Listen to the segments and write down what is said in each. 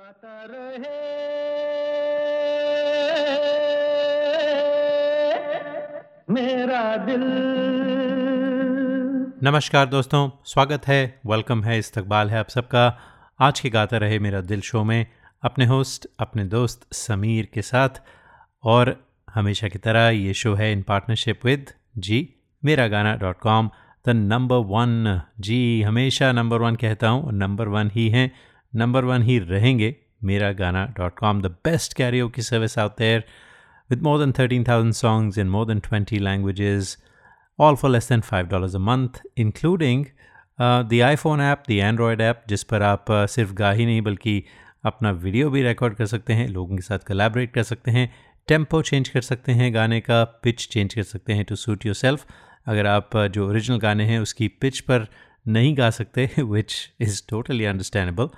गाता रहे। मेरा दिल। नमस्कार दोस्तों, स्वागत है वेलकम है, इस्तकबाल है आप सबका। आज के गाता रहे मेरा दिल शो में अपने होस्ट अपने दोस्त समीर के साथ और हमेशा की तरह ये शो है in partnership with ji Mera Gana dot com the number one जी, हमेशा नंबर वन कहता हूँ नंबर वन ही हैं। नंबर वन ही रहेंगे Mera Gana dot com the best karaoke की service out there with more than 13,000 songs in more than 20 languages, all for less than $5 a month, including uh, the iPhone app, the Android app, जिस पर आप uh, सिर्फ़ गा ही नहीं बल्कि अपना video भी रिकॉर्ड कर सकते हैं लोगों के साथ कलेबरेट कर सकते हैं टेंपो चेंज कर सकते हैं गाने का पिच चेंज कर सकते हैं टू सूट योर सेल्फ अगर आप uh, जो ओरिजिनल गाने हैं उसकी पिच पर नहीं गा सकते विच इज़ टोटली अंडरस्टैंडेबल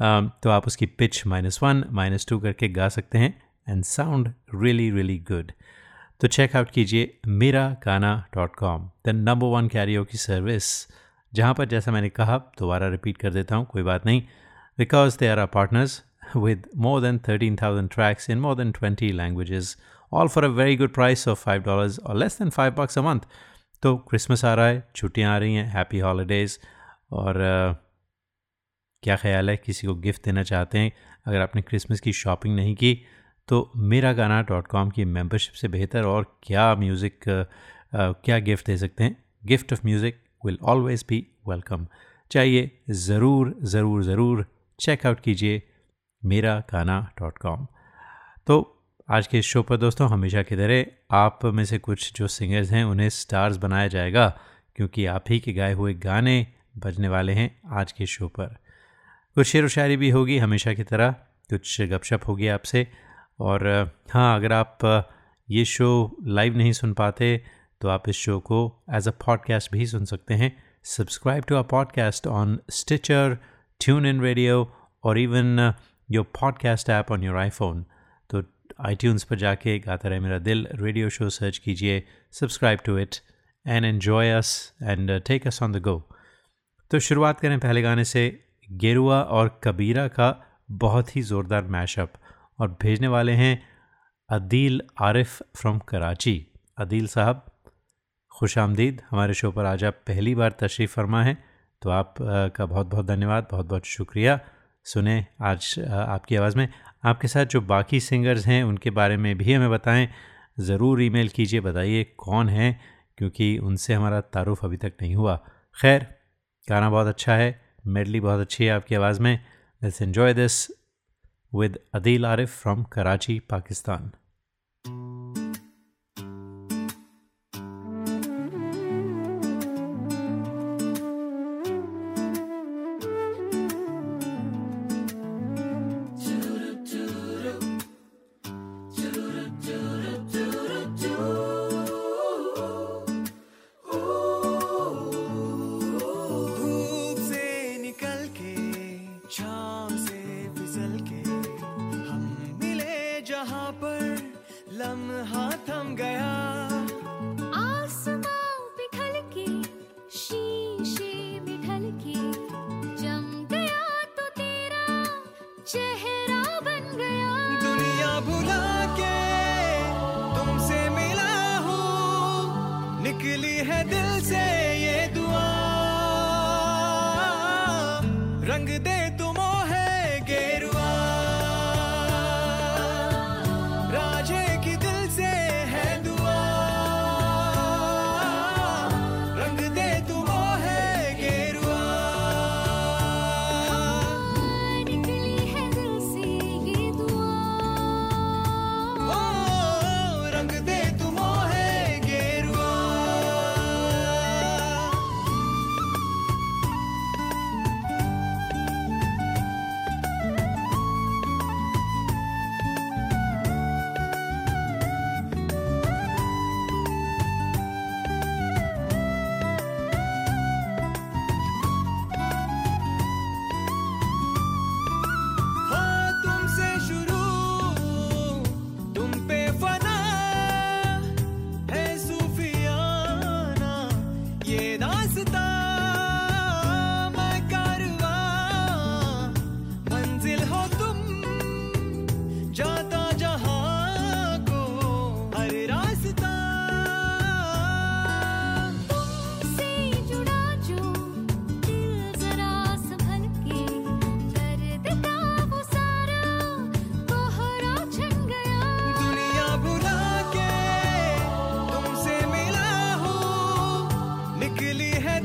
तो आप उसकी pitch minus one minus two करके गा सकते हैं and sound really really good तो चेकआउट कीजिए Mera Gana dot com the number one karaoke की सर्विस जहाँ पर जैसा मैंने कहा दोबारा रिपीट कर देता हूँ कोई बात नहीं because they are our partners with more than 13,000 tracks in more than 20 languages, all for a very good price of $5 or less than 5 bucks a month. तो क्रिसमस आ रहा है छुट्टियाँ आ रही हैं हैप्पी हॉलीडेज़ और uh, क्या ख्याल है? किसी को गिफ्ट देना चाहते हैं, अगर आपने क्रिसमस की शॉपिंग नहीं की तो मेरा गाना डॉट कॉम की मेम्बरशिप से बेहतर और क्या म्यूज़िक क्या गिफ्ट दे सकते हैं? Gift of music will always be welcome चाहिए ज़रूर ज़रूर ज़रूर चेकआउट कीजिए मेरा गाना डॉट कॉम। तो आज के शो पर दोस्तों हमेशा की तरह आप में से कुछ जो सिंगर्स हैं, उन्हें स्टार्स बनाया जाएगा, क्योंकि आप ही के गाए हुए गाने बजने वाले हैं आज के शो पर। कुछ शेर व शायरी भी होगी हमेशा की तरह। कुछ गपशप होगी आपसे। और हाँ अगर आप ये शो लाइव नहीं सुन पाते तो आप इस शो को एज अ पॉडकास्ट भी सुन सकते हैं। Subscribe to a podcast on Stitcher tune in radio और even your podcast app on your iPhone. तो आई पर जाके Gata Rahe Mera Dil, radio show search कीजिए, subscribe to it and enjoy us and take us on the go. तो शुरुआत करें पहले गाने से। गेरुआ और कबीरा का बहुत ही ज़ोरदार मैशअप और भेजने वाले हैं अदील आरिफ फ्रॉम कराची। अदील साहब, खुश आमदीद। हमारे शो पर आज आप पहली बार तशरीफ़ फरमा है तो आप का बहुत बहुत धन्यवाद बहुत बहुत शुक्रिया। सुने आज आपकी आवाज़ में। आपके साथ जो बाकी सिंगर्स हैं, उनके बारे में भी हमें बताएँ। ज़रूर ईमेल कीजिए, बताइए कौन है, क्योंकि उनसे हमारा तारुफ अभी तक नहीं हुआ। खैर, गाना बहुत अच्छा है। मेडली बहुत अच्छी है आपकी आवाज़ में। Let's enjoy this with Adeel Arif from Karachi Pakistan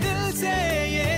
could say.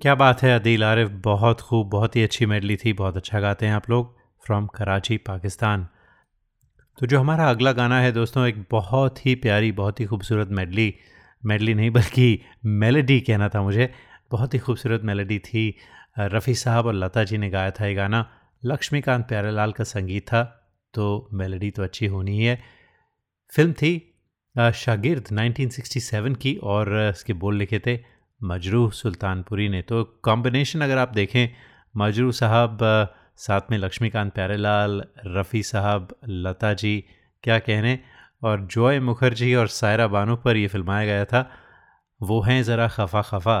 क्या बात है अदील आरिफ? बहुत खूब, बहुत ही अच्छी मेडली थी, बहुत अच्छा गाते हैं आप लोग। फ्रॉम कराची, पाकिस्तान। तो जो हमारा अगला गाना है दोस्तों, एक बहुत ही प्यारी, बहुत ही खूबसूरत मेडली। मेडली नहीं, बल्कि मेलोडी कहना था मुझे। बहुत ही खूबसूरत मेलोडी थी। रफ़ी साहब और लता जी ने गाया था ये गाना। लक्ष्मीकांत प्यारेलाल का संगीत था तो मेलोडी तो अच्छी होनी ही है। फ़िल्म थी शागिर्द 1967 की, और इसके बोल लिखे थे मजरूह सुल्तानपुरी ने। तो कॉम्बिनेशन अगर आप देखें मजरू साहब साथ में लक्ष्मीकांत प्यारेलाल, रफ़ी साहब, लता जी, क्या कहने? और जॉय मुखर्जी और सायरा बानो पर ये फिल्माया गया था, वो हैं ज़रा खफा खफा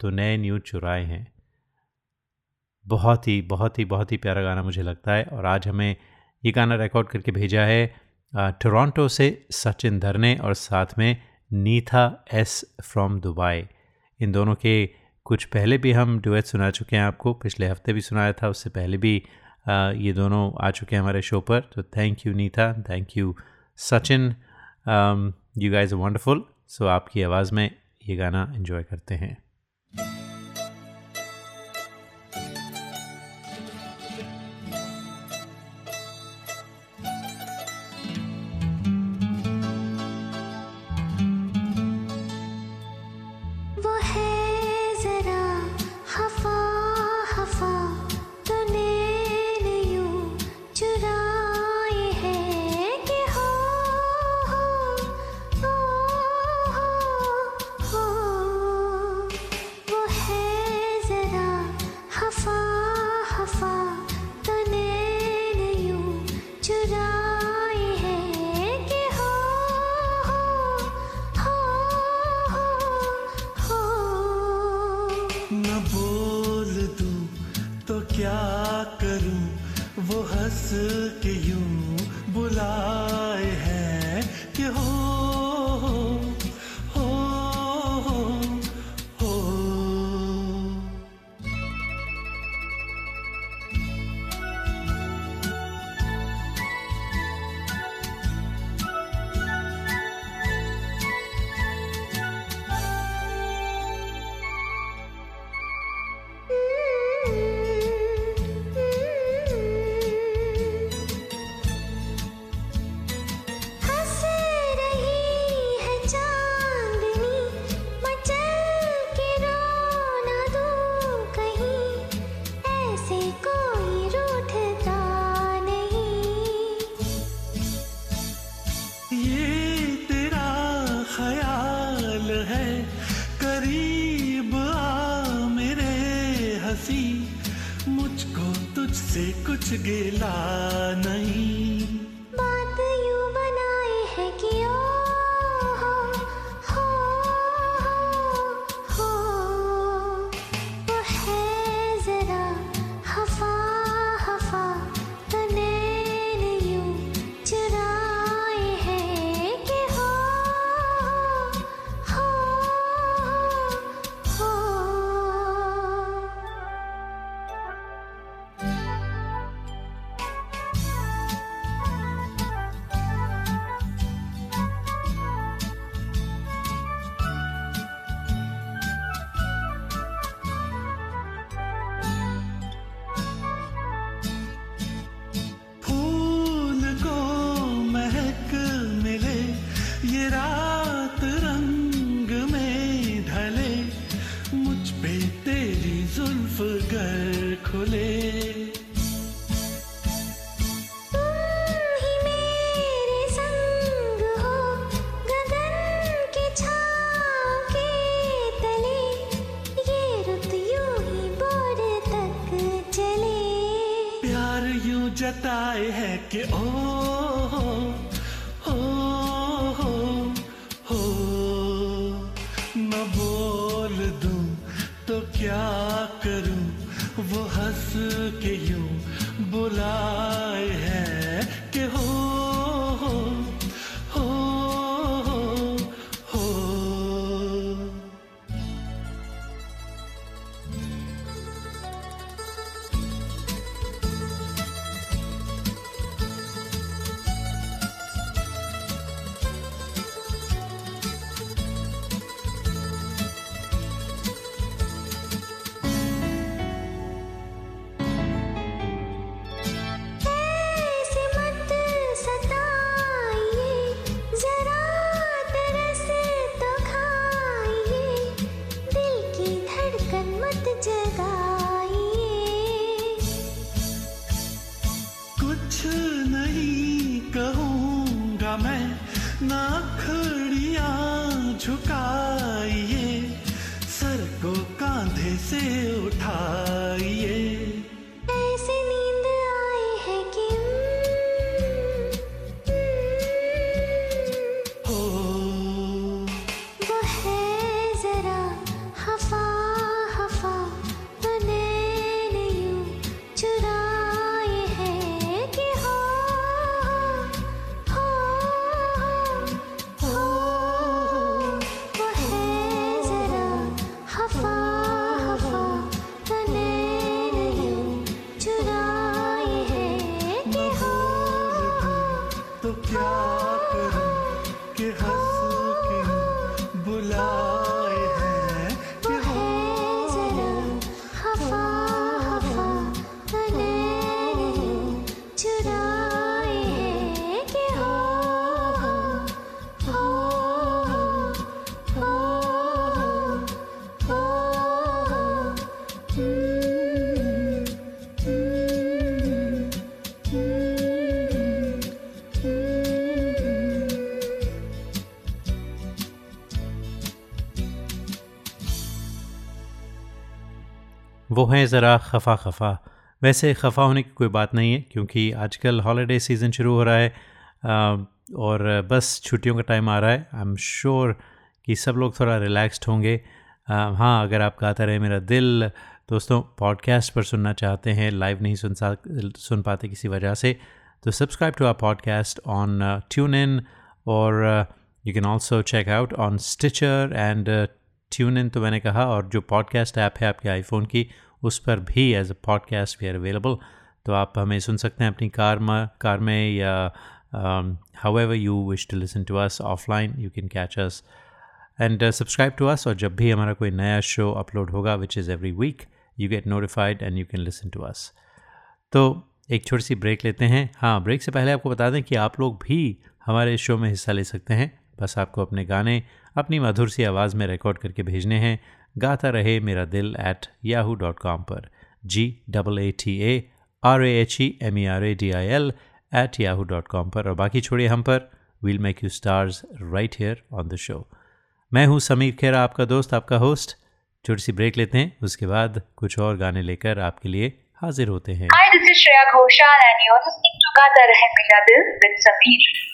तो नए न्यू चुराए हैं। बहुत ही बहुत ही बहुत ही प्यारा गाना मुझे लगता है, और आज हमें ये गाना रिकॉर्ड करके भेजा है टोरंटो से सचिन धरने और साथ में नीथा एस फ्रॉम दुबई इन दोनों के कुछ पहले भी हम डुएट सुना चुके हैं आपको, पिछले हफ़्ते भी सुनाया था, उससे पहले भी ये दोनों आ चुके हैं हमारे शो पर। तो thank you Neeta thank you Sachin you guys wonderful so आपकी आवाज़ में ये गाना इन्जॉय करते है। कुछ नहीं। बात यूँ बनाए है कि ओ वो हैं ज़रा खफा खफा। वैसे खफा होने की कोई बात नहीं है, क्योंकि आजकल हॉलीडे सीज़न शुरू हो रहा है और बस छुट्टियों का टाइम आ रहा है। आई एम श्योर कि सब लोग थोड़ा रिलैक्स्ड होंगे। हाँ अगर आप गाता रहे मेरा दिल, दोस्तों पॉडकास्ट पर सुनना चाहते हैं लाइव नहीं सुन सा, सुन पाते किसी वजह से तो subscribe to our podcast on TuneIn और you can also check out on Stitcher and TuneIn तो मैंने कहा, और जो पॉडकास्ट ऐप है आपके आईफोन की, उस पर भी as a podcast we are available तो आप हमें सुन सकते हैं अपनी कार में कार में या however you wish to listen to us offline you can catch us and subscribe to us और जब भी हमारा कोई नया शो अपलोड होगा which is every week you get notified and you can listen to us तो एक छोटी सी ब्रेक लेते हैं। हाँ ब्रेक से पहले आपको बता दें कि आप लोग भी हमारे शो में हिस्सा ले सकते हैं। बस आपको अपने गाने अपनी मधुर सी आवाज़ में रिकॉर्ड करके भेजने हैं। गाता रहे मेरा दिल एट याहू डॉट कॉम पर। G double A T A R A H E M E R A D I L at Yahoo dot com पर। और बाकी छोड़िए हम पर। We'll make you stars right here on the show मैं हूँ समीर खेरा आपका दोस्त आपका होस्ट छोटी सी ब्रेक लेते हैं। उसके बाद कुछ और गाने लेकर आपके लिए हाजिर होते हैं। Hi, this is Shreya Ghoshal and you're listening to Gata Rahe Mera Dil with Sameer.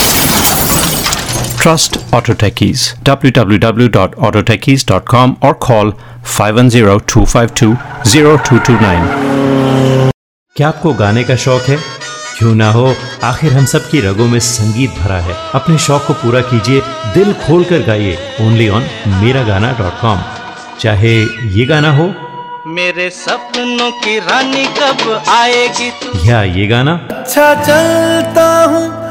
Trust Auto Techies. www.autotechies.com or call 510-252-0229. क्या आपको गाने का शौक है? क्यों ना हो? आखिर हम सब की रगों में संगीत भरा है। अपने शौक को पूरा कीजिए। दिल खोल कर गाइए। ओनली ऑन मेरा गाना डॉट कॉम चाहे ये गाना हो। मेरे सपनों की रानी कब आएगी? या ये गाना। अच्छा चलता हूँ।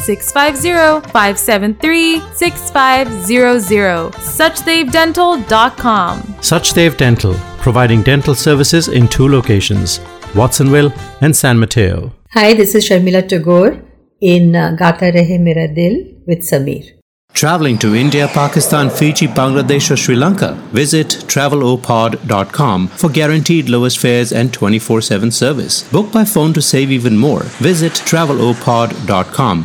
650 573 6500. SuchdevDental.com. Suchdev Dental, providing dental services in two locations, Watsonville and San Mateo. Hi, this is Sharmila Tagore in uh, Gata Rahe Mera Dil with Sameer. Traveling to India, Pakistan, Fiji, Bangladesh, or Sri Lanka? Visit travelopod.com for guaranteed lowest fares and 24 7 service. Book by phone to save even more. Visit travelopod.com.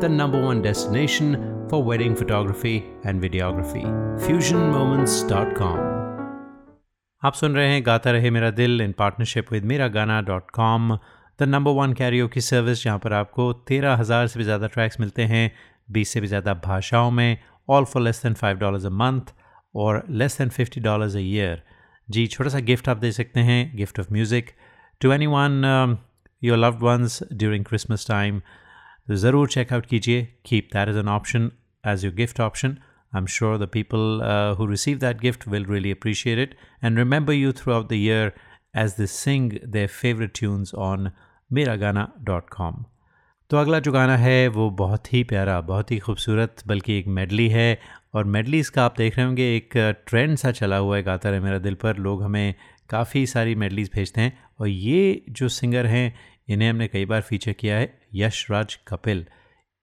the number one destination for wedding photography and videography. FusionMoments.com. आप सुन रहे हैं गाता रहे मेरा दिल इन partnership with Mera Gaana dot com the number one karaoke की service जहाँ पर आपको तेरह हज़ार से भी ज़्यादा ट्रैक्स मिलते हैं, बीस से भी ज़्यादा भाषाओं में all for less than five dollars a month और less than fifty dollars a year जी, छोटा सा गिफ्ट आप दे सकते हैं gift of music to any one your loved ones during Christmas time तो ज़रूर चेकआउट कीजिए. Keep that is an option as your gift option I'm sure the people uh, who receive that gift will really appreciate it and remember you throughout the year as they sing on Mera Gaana dot com तो अगला जो गाना है वो बहुत ही प्यारा बहुत ही खूबसूरत बल्कि एक मेडली है और मेडलीज़ का आप देख रहे होंगे एक ट्रेंड सा चला हुआ है गाता रहे मेरा दिल पर। लोग हमें काफ़ी सारी मेडलीज़ भेजते हैं और ये जो सिंगर हैं इन्हें हमने कई बार फीचर किया है। यश राज कपिल,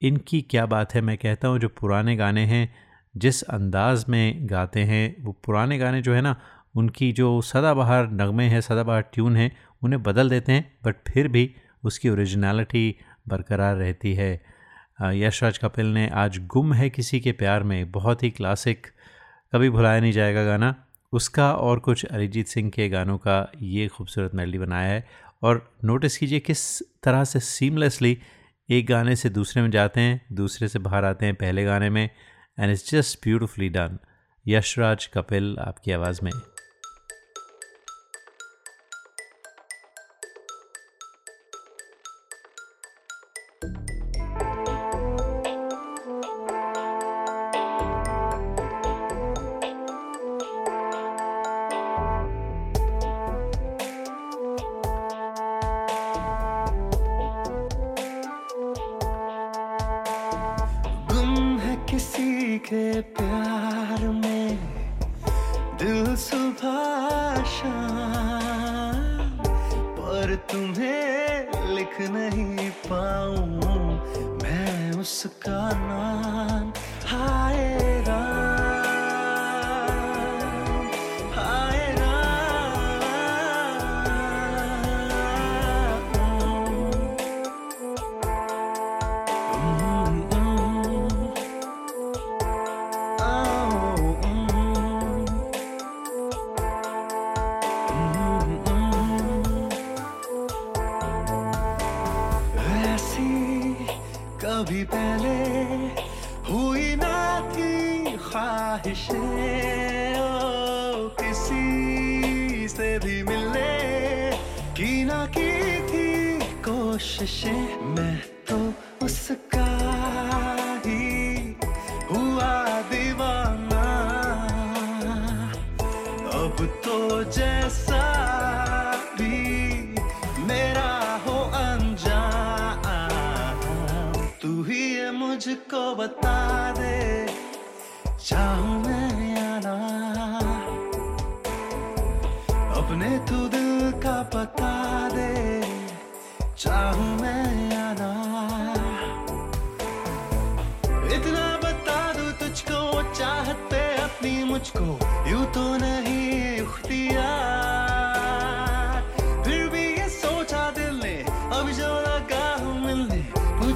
इनकी क्या बात है मैं कहता हूँ, जो पुराने गाने हैं, जिस अंदाज में गाते हैं, वो पुराने गाने जो है ना, उनकी जो सदाबहार नगमे हैं, सदाबहार ट्यून हैं, उन्हें बदल देते हैं, बट फिर भी उसकी ओरिजिनलिटी बरकरार रहती है। यशराज कपिल ने आज गुम है किसी के प्यार में, बहुत ही क्लासिक कभी भुलाया नहीं जाएगा गाना। उसका और कुछ अरिजीत सिंह के गानों का ये खूबसूरत मेलडी बनाया है। और नोटिस कीजिए किस तरह से सीमलेसली एक गाने से दूसरे में जाते हैं, दूसरे से बाहर आते हैं पहले गाने में and it's just beautifully done Yashraj Kapil, आपकी आवाज़ में।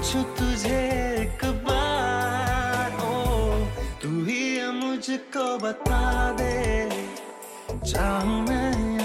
पूछू तुझे एक बार। ओ तू ही मुझको बता दे। चाहूँ मैं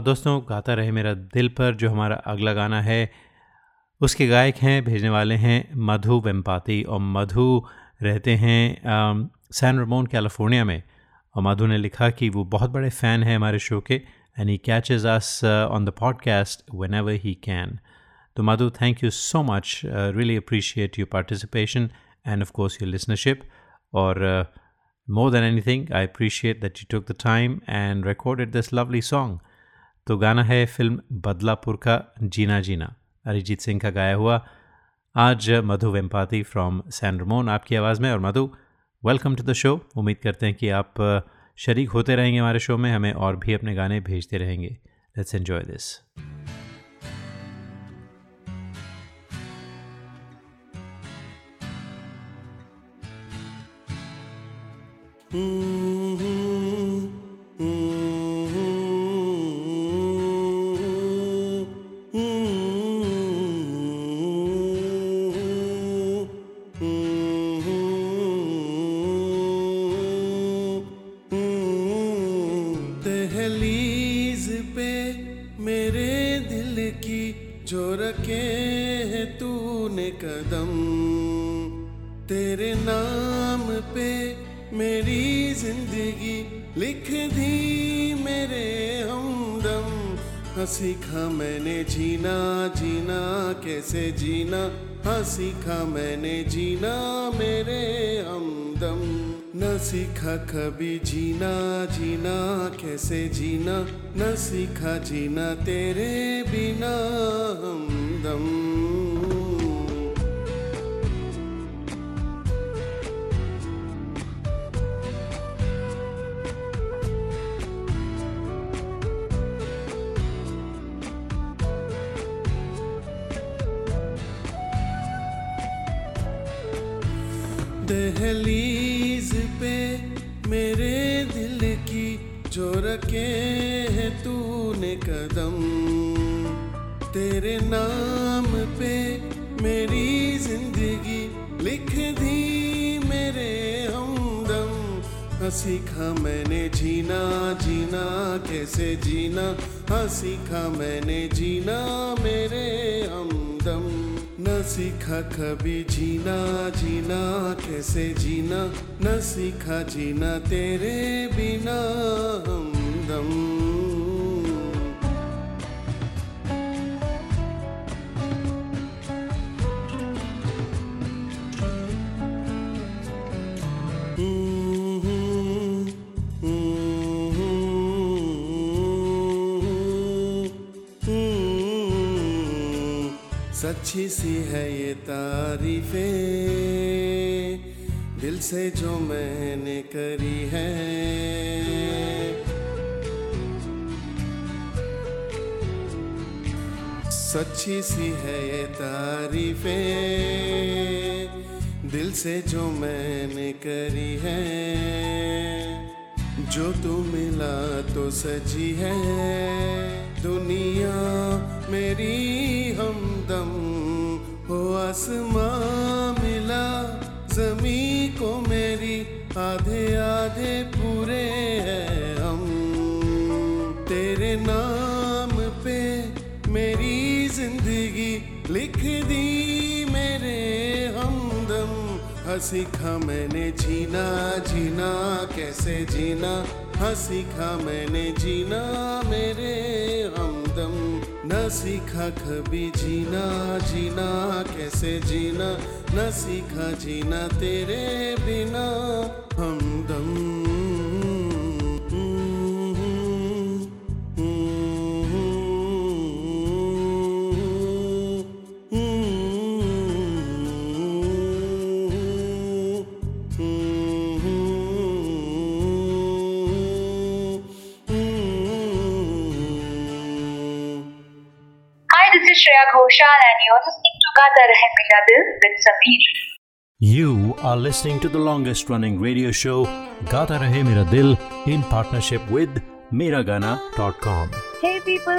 और दोस्तों, गाता रहे मेरा दिल पर, जो हमारा अगला गाना है, उसके गायक हैं, भेजने वाले हैं मधु वेम्पाती। और मधु रहते हैं सैन रमोन, कैलिफ़ोर्निया में। और मधु ने लिखा कि वो बहुत बड़े फ़ैन हैं हमारे शो के and he catches us on the podcast whenever he can तो Madhu thank you so much really appreciate your participation and of course your listenership और more than anything I appreciate that you took the time and recorded this lovely song तो गाना है film Badlapur का जीना जीना। अरिजीत सिंह का गाया हुआ। आज मधु वेम्पाती फ्रॉम सैन रमोन आपकी आवाज़ में। और Madhu welcome to the show उम्मीद करते हैं कि आप शरीक होते रहेंगे हमारे शो में। हमें और भी अपने गाने भेजते रहेंगे। लेट्स एन्जॉय दिस दहलीज सीखा मैंने जीना जीना कैसे जीना? हाँ सीखा मैंने जीना मेरे हमदम। न सीखा कभी जीना जीना कैसे जीना? न सीखा जीना तेरे बिना। सीखा मैंने जीना जीना, कैसे जीना? हाँ सीखा मैंने जीना, मेरे हमदम। न सीखा कभी जीना जीना, कैसे जीना? न सीखा जीना तेरे बिना हमदम। सच्ची सी है ये तारीफें। दिल से जो मैंने करी है। सच्ची सी है ये तारीफें। दिल से जो मैंने करी है। जो तू मिला तो सजी है। दुनिया मेरी हमदम हो आसमां मिला जमी को मेरी आधे आधे पूरे हैं हम। तेरे नाम पे मेरी ज़िंदगी लिख दी मेरे हमदम। हाँ सीखा मैंने जीना जीना कैसे जीना? हाँ सीखा मैंने जीना मेरे हमदम। न सीखा कभी जीना जीना कैसे जीना? न सीखा जीना तेरे बिना। हमदम Shreya Ghoshal and you're listening to Gata Rahe Mera Dil with Sameer. You are listening to the longest running radio show Gata Rahe Mera Dil in partnership with Miragana.com. Hey people,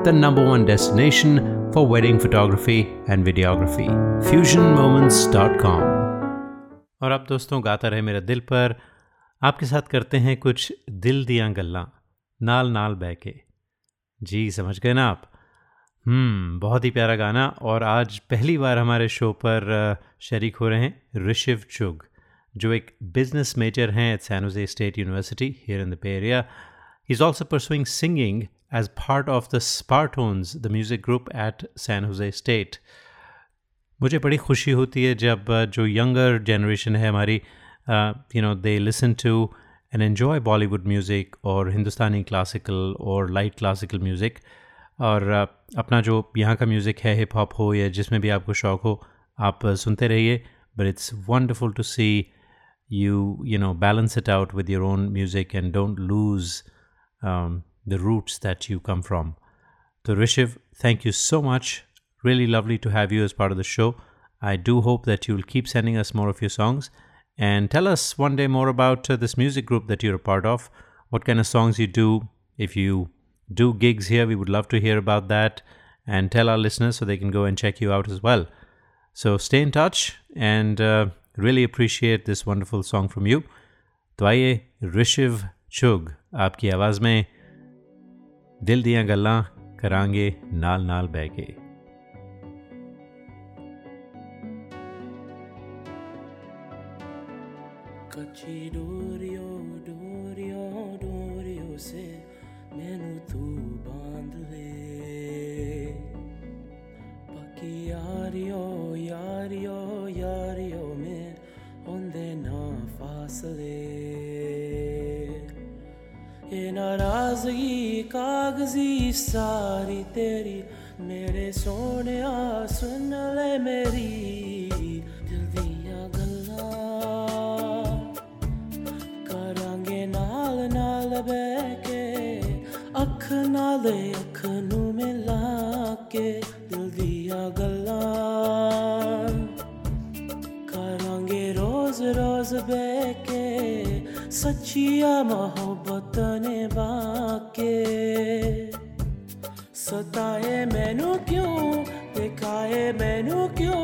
the number one destination for wedding photography and videography. FusionMoments.com. और अब दोस्तों, गाता रहे मेरा दिल पर। आपके साथ करते हैं कुछ दिल दियाँ गल्ला। नाल नाल बह के। जी, समझ गए ना आप? हम्म बहुत ही प्यारा गाना। और आज पहली बार हमारे शो पर शरीक हो रहे हैं ऋषिव चुग, जो एक बिज़नेस मेजर हैं at San Jose State University here in the bay area is also pursuing singing as part of the Spartans the music group at San Jose State मुझे बड़ी खुशी होती है जब जो यंगर जनरेशन है हमारी you know they listen to and enjoy Bollywood music और हिंदुस्तानी क्लासिकल और लाइट क्लासिकल म्यूज़िक और अपना जो यहाँ का म्यूज़िक है हिप हॉप हो या जिसमें भी आपको शौक़ हो आप सुनते रहिए but it's wonderful to see you you know balance it out with your own music and don't lose um, the roots that you come from so rishiv thank you so much really lovely to have you as part of the show i do hope that you'll keep sending us more of your songs and tell us one day more about uh, this music group that you're a part of what kind of songs you do if you do gigs here we would love to hear about that and tell our listeners so they can go and check you out as well so stay in touch and uh, really appreciate this wonderful song from you. तो आइए ऋषिव चुग आपकी आवाज़ में दिल ਗੱਲਾਂ ਕਰਾਂਗੇ ਨਾਲ-ਨਾਲ नाल बह के कच्ची नाराज़गी कागज़ी, सारी तेरी। मेरे सोने सुन ले मेरी, दिल दिया गल्लां। करांगे नाल नाल बह के अख नाल अख नू मिला के दिल दिया गल्लां। करांगे रोज रोज बह के सच्चिया मोहब्बत ने बाके सताए मैनू क्यों दिखाए मैनू क्यों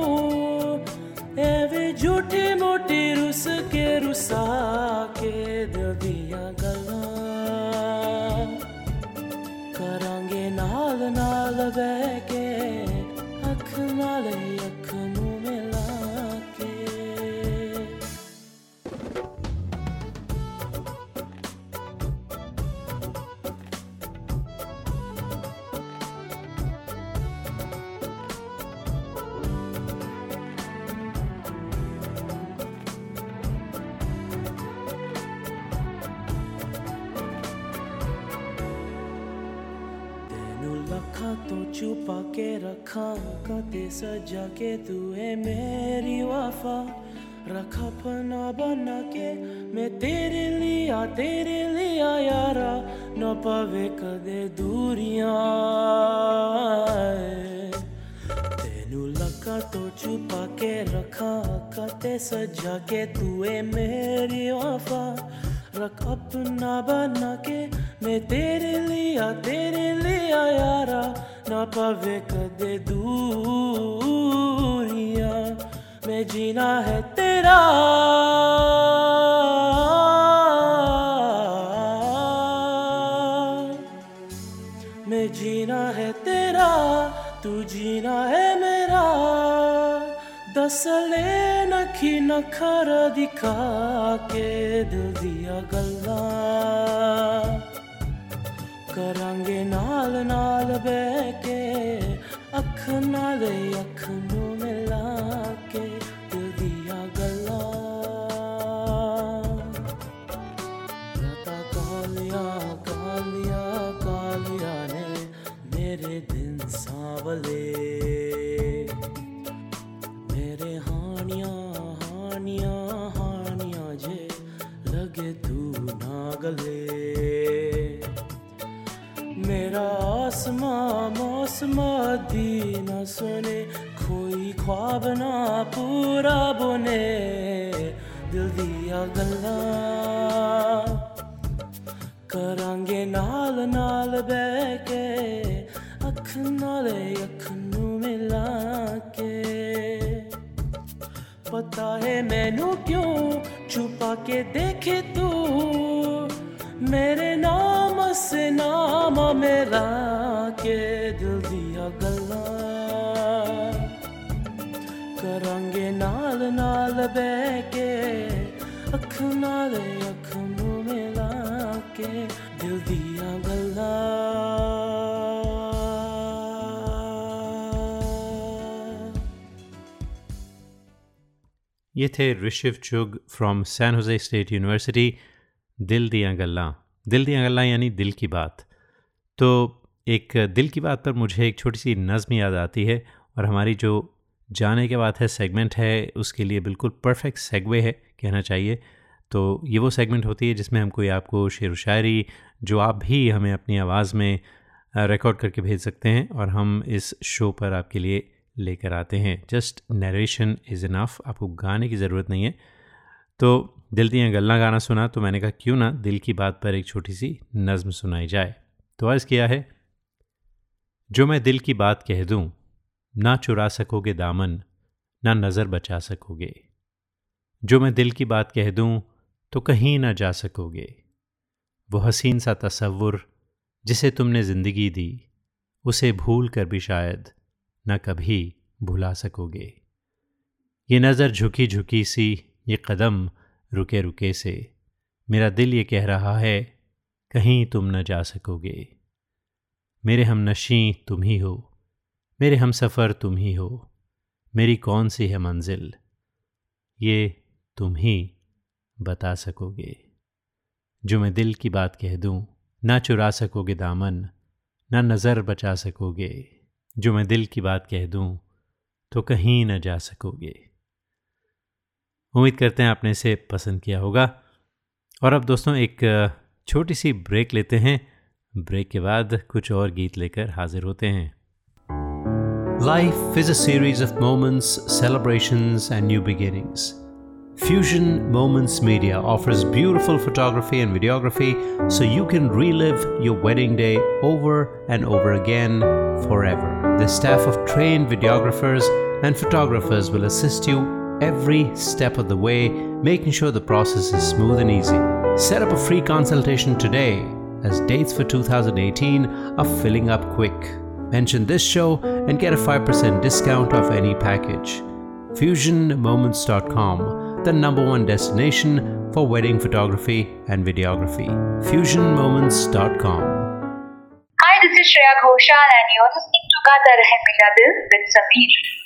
एवे झूठी मोटी रुस के रुसा के दिल दिया गल्लां करांगे नाल नाल बह के अख नाल छुपा के रखा कते सजा के तू है मेरी वफा। रखा पना बना के, मैं तेरे लिया तेरे लिया यारा। न पवे कदे दूरियाँ तेनू लगा तो छुपा के रखा कते सजा के तू है मेरी वफा। रख अपना बना के, मैं तेरे लिया तेरे लिया यारा। ना पवे कदे दूरिया। मैं जीना है तेरा। मैं जीना है तेरा, तू जीना है मेरा। दस ले नखी नखर दिखा के दिल दिया गल्ला। करांगे नाल नाल बह के अख नाल अख नू मिला के दिया राता कालिया कालिया कालिया ने मेरे दिन सांवले मेरे हानियाँ हानियाँ हानियाँ जे लगे तू ना गले मेरा आसमा मौसमा दीना सोने, कोई ख्वाब ना पूरा बोने। दिल दिया गल्ला करांगे नाल नाल बह के अख नाले अख मिला के पता है मैनू क्यों छुपा के देखे तू? मेरे नाम से नाम मेरा के दिल दिया गला करांगे नाल नाल बह के अख नाल अख नु मिला के दिल दिया गला Yete Rishivchug from San Jose State University दिल दियाँ गल्लां। दिल दियाँ गल्लां यानी दिल की बात। तो एक दिल की बात पर मुझे एक छोटी सी नज़म याद आती है और हमारी जो जाने के बाद है सेगमेंट है, उसके लिए बिल्कुल परफेक्ट सेगवे है, कहना चाहिए। तो ये वो सेगमेंट होती है जिसमें हम कोई आपको शेर व शायरी, जो आप भी हमें अपनी आवाज़ में रिकॉर्ड करके भेज सकते हैं और हम इस शो पर आपके लिए लेकर आते हैं। जस्ट नरेशन इज़ इनफ आपको गाने की ज़रूरत नहीं है। तो दिल दियाँ गल्ला गाना सुना तो मैंने कहा, क्यों ना दिल की बात पर एक छोटी सी नज़म सुनाई जाए? तो अर्ज़ किया है, जो मैं दिल की बात कह दूँ, ना चुरा सकोगे दामन, ना नज़र बचा सकोगे। जो मैं दिल की बात कह दूँ तो कहीं ना जा सकोगे। वो हसीन सा तसव्वुर, जिसे तुमने ज़िंदगी दी, उसे भूल कर भी शायद न कभी भुला सकोगे। ये नज़र झुकी झुकी सी, ये कदम रुके रुके से, मेरा दिल ये कह रहा है, कहीं तुम न जा सकोगे। मेरे हम नशी तुम ही हो, मेरे हम सफ़र तुम ही हो, मेरी कौन सी है मंजिल? ये तुम ही बता सकोगे। जो मैं दिल की बात कह दूँ, ना चुरा सकोगे दामन, ना नज़र बचा सकोगे। जो मैं दिल की बात कह दूँ तो कहीं न जा सकोगे। उम्मीद करते हैं आपने इसे पसंद किया होगा और अब दोस्तों एक छोटी सी ब्रेक लेते हैं ब्रेक के बाद कुछ और गीत लेकर हाजिर होते हैं Life is a series of moments, celebrations, and new beginnings. Fusion Moments Media offers beautiful photography and videography so you can relive your wedding day over and over again forever. The staff of trained videographers and photographers will assist you every step of the way, making sure the process is smooth and easy. Set up a free consultation today as dates for 2018 are filling up quick. Mention this show and get a 5% discount off any package. FusionMoments.com, the number one destination for wedding photography and videography. FusionMoments.com. Hi, this is Shreya Ghoshal and you're listening to Gata Rahe Mera Dil with Sameer.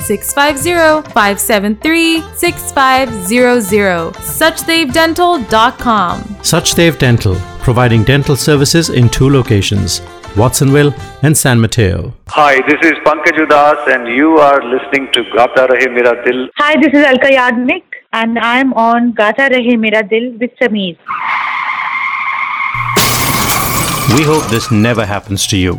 650 573 6500. SuchdevDental.com. Suchdev Dental, providing dental services in two locations, Watsonville and San Mateo. Hi, this is Pankaj Udas and you are listening to Gata Rahe Mera Dil. Hi, this is Alka Yadnik and I'm on Gata Rahe Mera Dil with Sameer. We hope this never happens to you.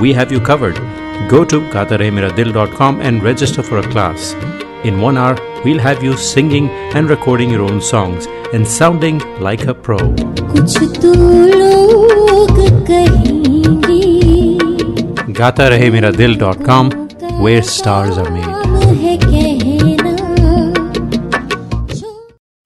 we have you covered. Go to gataremeradil.com and register for a class. In one hour, we'll have you singing and recording your own songs and sounding like a pro. GataRaheMeraDil.com, where stars are made.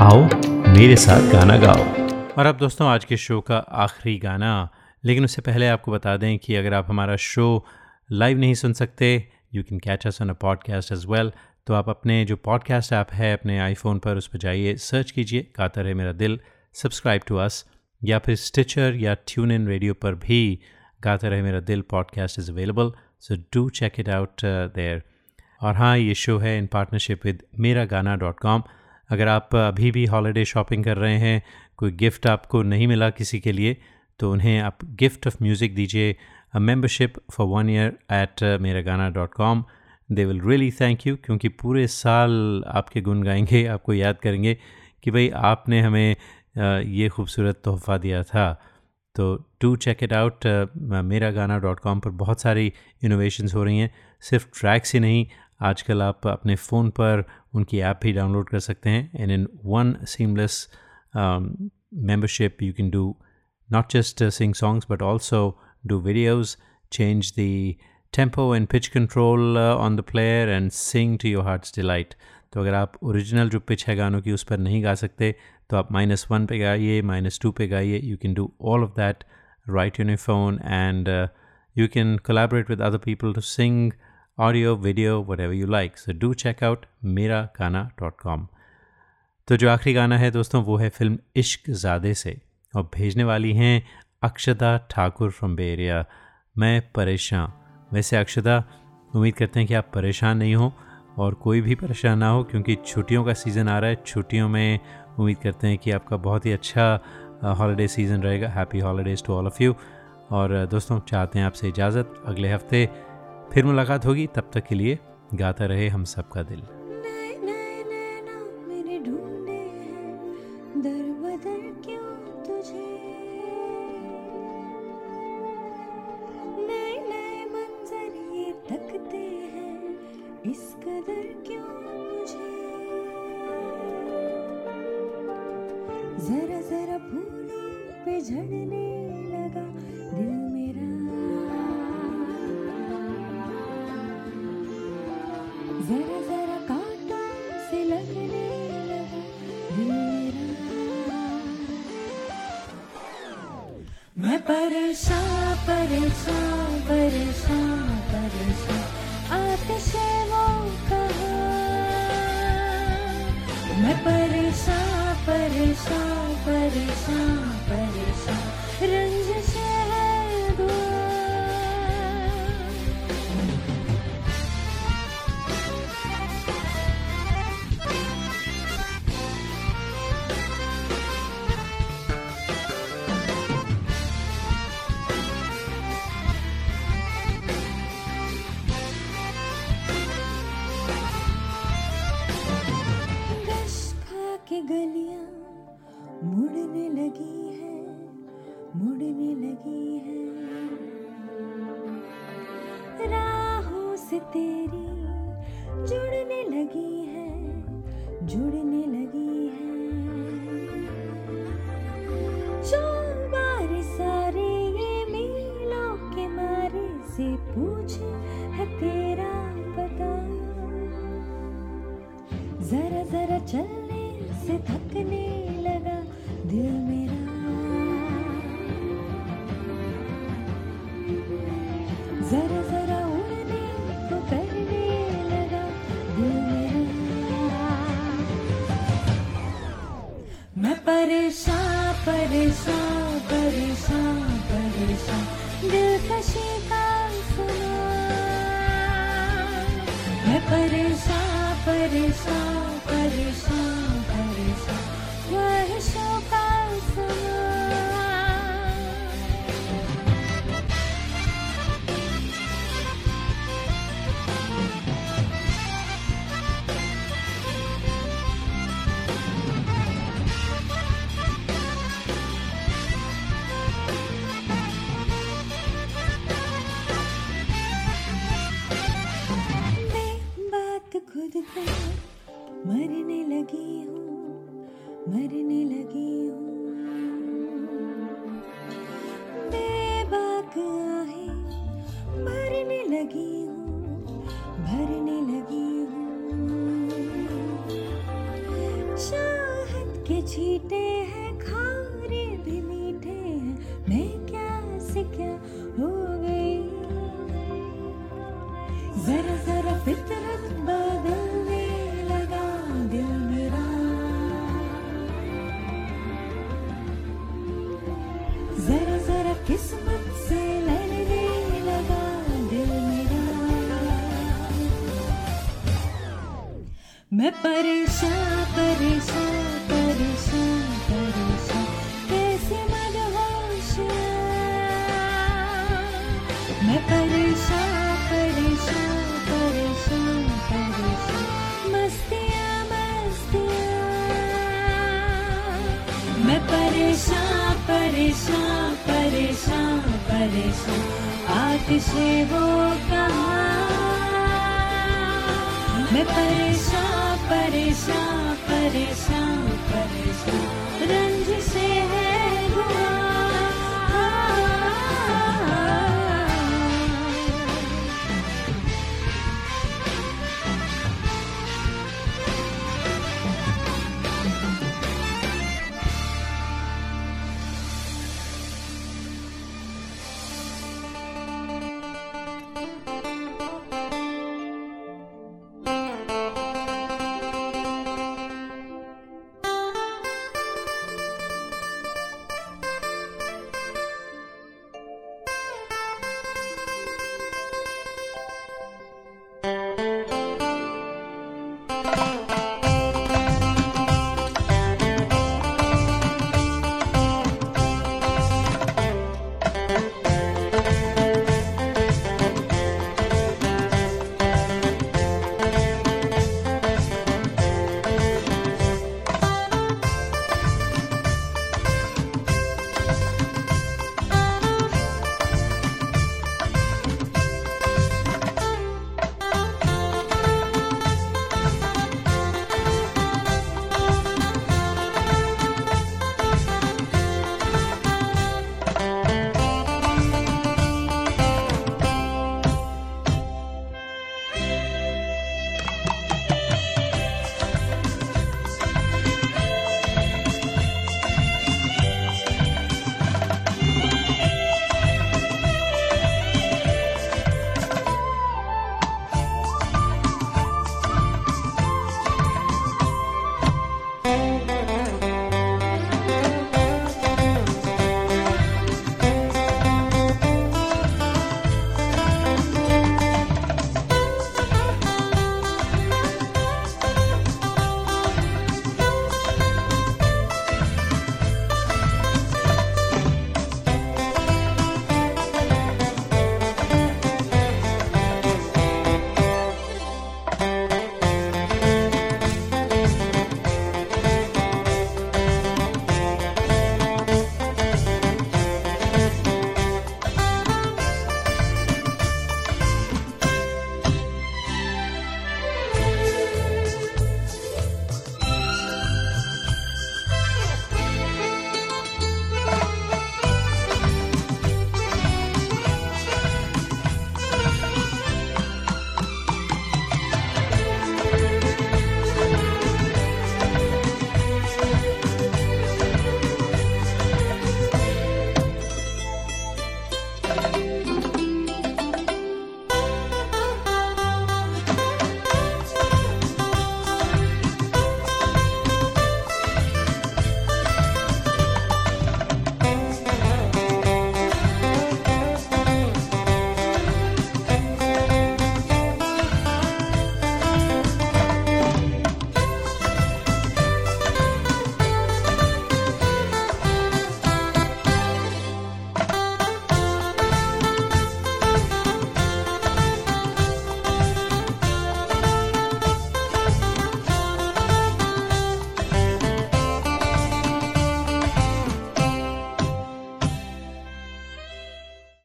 आओ, मेरे साथ गाना गाओ। और अब दोस्तों, आज के शो का आखिरी गाना। लेकिन उससे पहले आपको बता दें कि अगर आप हमारा शो लाइव नहीं सुन सकते you can catch us on a podcast as well तो आप अपने जो पॉडकास्ट ऐप है, अपने आईफोन पर, उस पर जाइए सर्च कीजिए, गाता रहे मेरा दिल सब्सक्राइब टू अस या फिर स्टिचर या ट्यून इन रेडियो पर भी Gaata Rahe Mera Dil podcast is available so do check it out there और हाँ ये शो है इन पार्टनरशिप विद मेरा गाना डॉट कॉम अगर आप अभी भी हॉलीडे शॉपिंग कर रहे हैं, कोई गिफ्ट आपको नहीं मिला किसी के लिए तो उन्हें आप गिफ्ट ऑफ़ म्यूज़िक दीजिए a membership for one year at Mera Gaana dot com they will really thank you क्योंकि पूरे साल आपके गुन गाएँगे, आपको याद करेंगे कि भाई आपने हमें ये खूबसूरत तोहफ़ा दिया था। तो to check it out Mera गाना डॉट कॉम पर बहुत सारी इनोवेशंस हो रही हैं। सिर्फ़ ट्रैक्स ही नहीं आजकल आप अपने फ़ोन पर उनकी ऐप भी डाउनलोड कर सकते हैं। And in one seamless can do not just uh, sing songs but also do videos change the tempo and pitch control uh, on the player and sing to your heart's delight. तो अगर आप original जो pitch है गानों की उस पर नहीं गा सकते तो आप माइनस वन पे गाइए माइनस टू पे गाइए। You can do all of that right यूनिफोन and you can collaborate with other people to sing audio video what you like so do check out Mera Gaana dot com तो जो आखिरी गाना है दोस्तों, वो है फ़िल्म इश्क ज़ादे से। और भेजने वाली हैं अक्षदा ठाकुर फ्रॉम बेरिया मैं परेशान। वैसे अक्षदा, उम्मीद करते हैं कि आप परेशान नहीं हो और कोई भी परेशान ना हो, क्योंकि छुट्टियों का सीज़न आ रहा है। छुट्टियों में उम्मीद करते हैं कि आपका बहुत ही अच्छा हॉलीडे सीज़न रहेगा। Happy holidays to all of you और दोस्तों, चाहते हैं आपसे इजाज़त। अगले हफ़्ते फिर मुलाकात होगी तब तक के लिए गाता रहे हम सबका दिल। भेष परेशान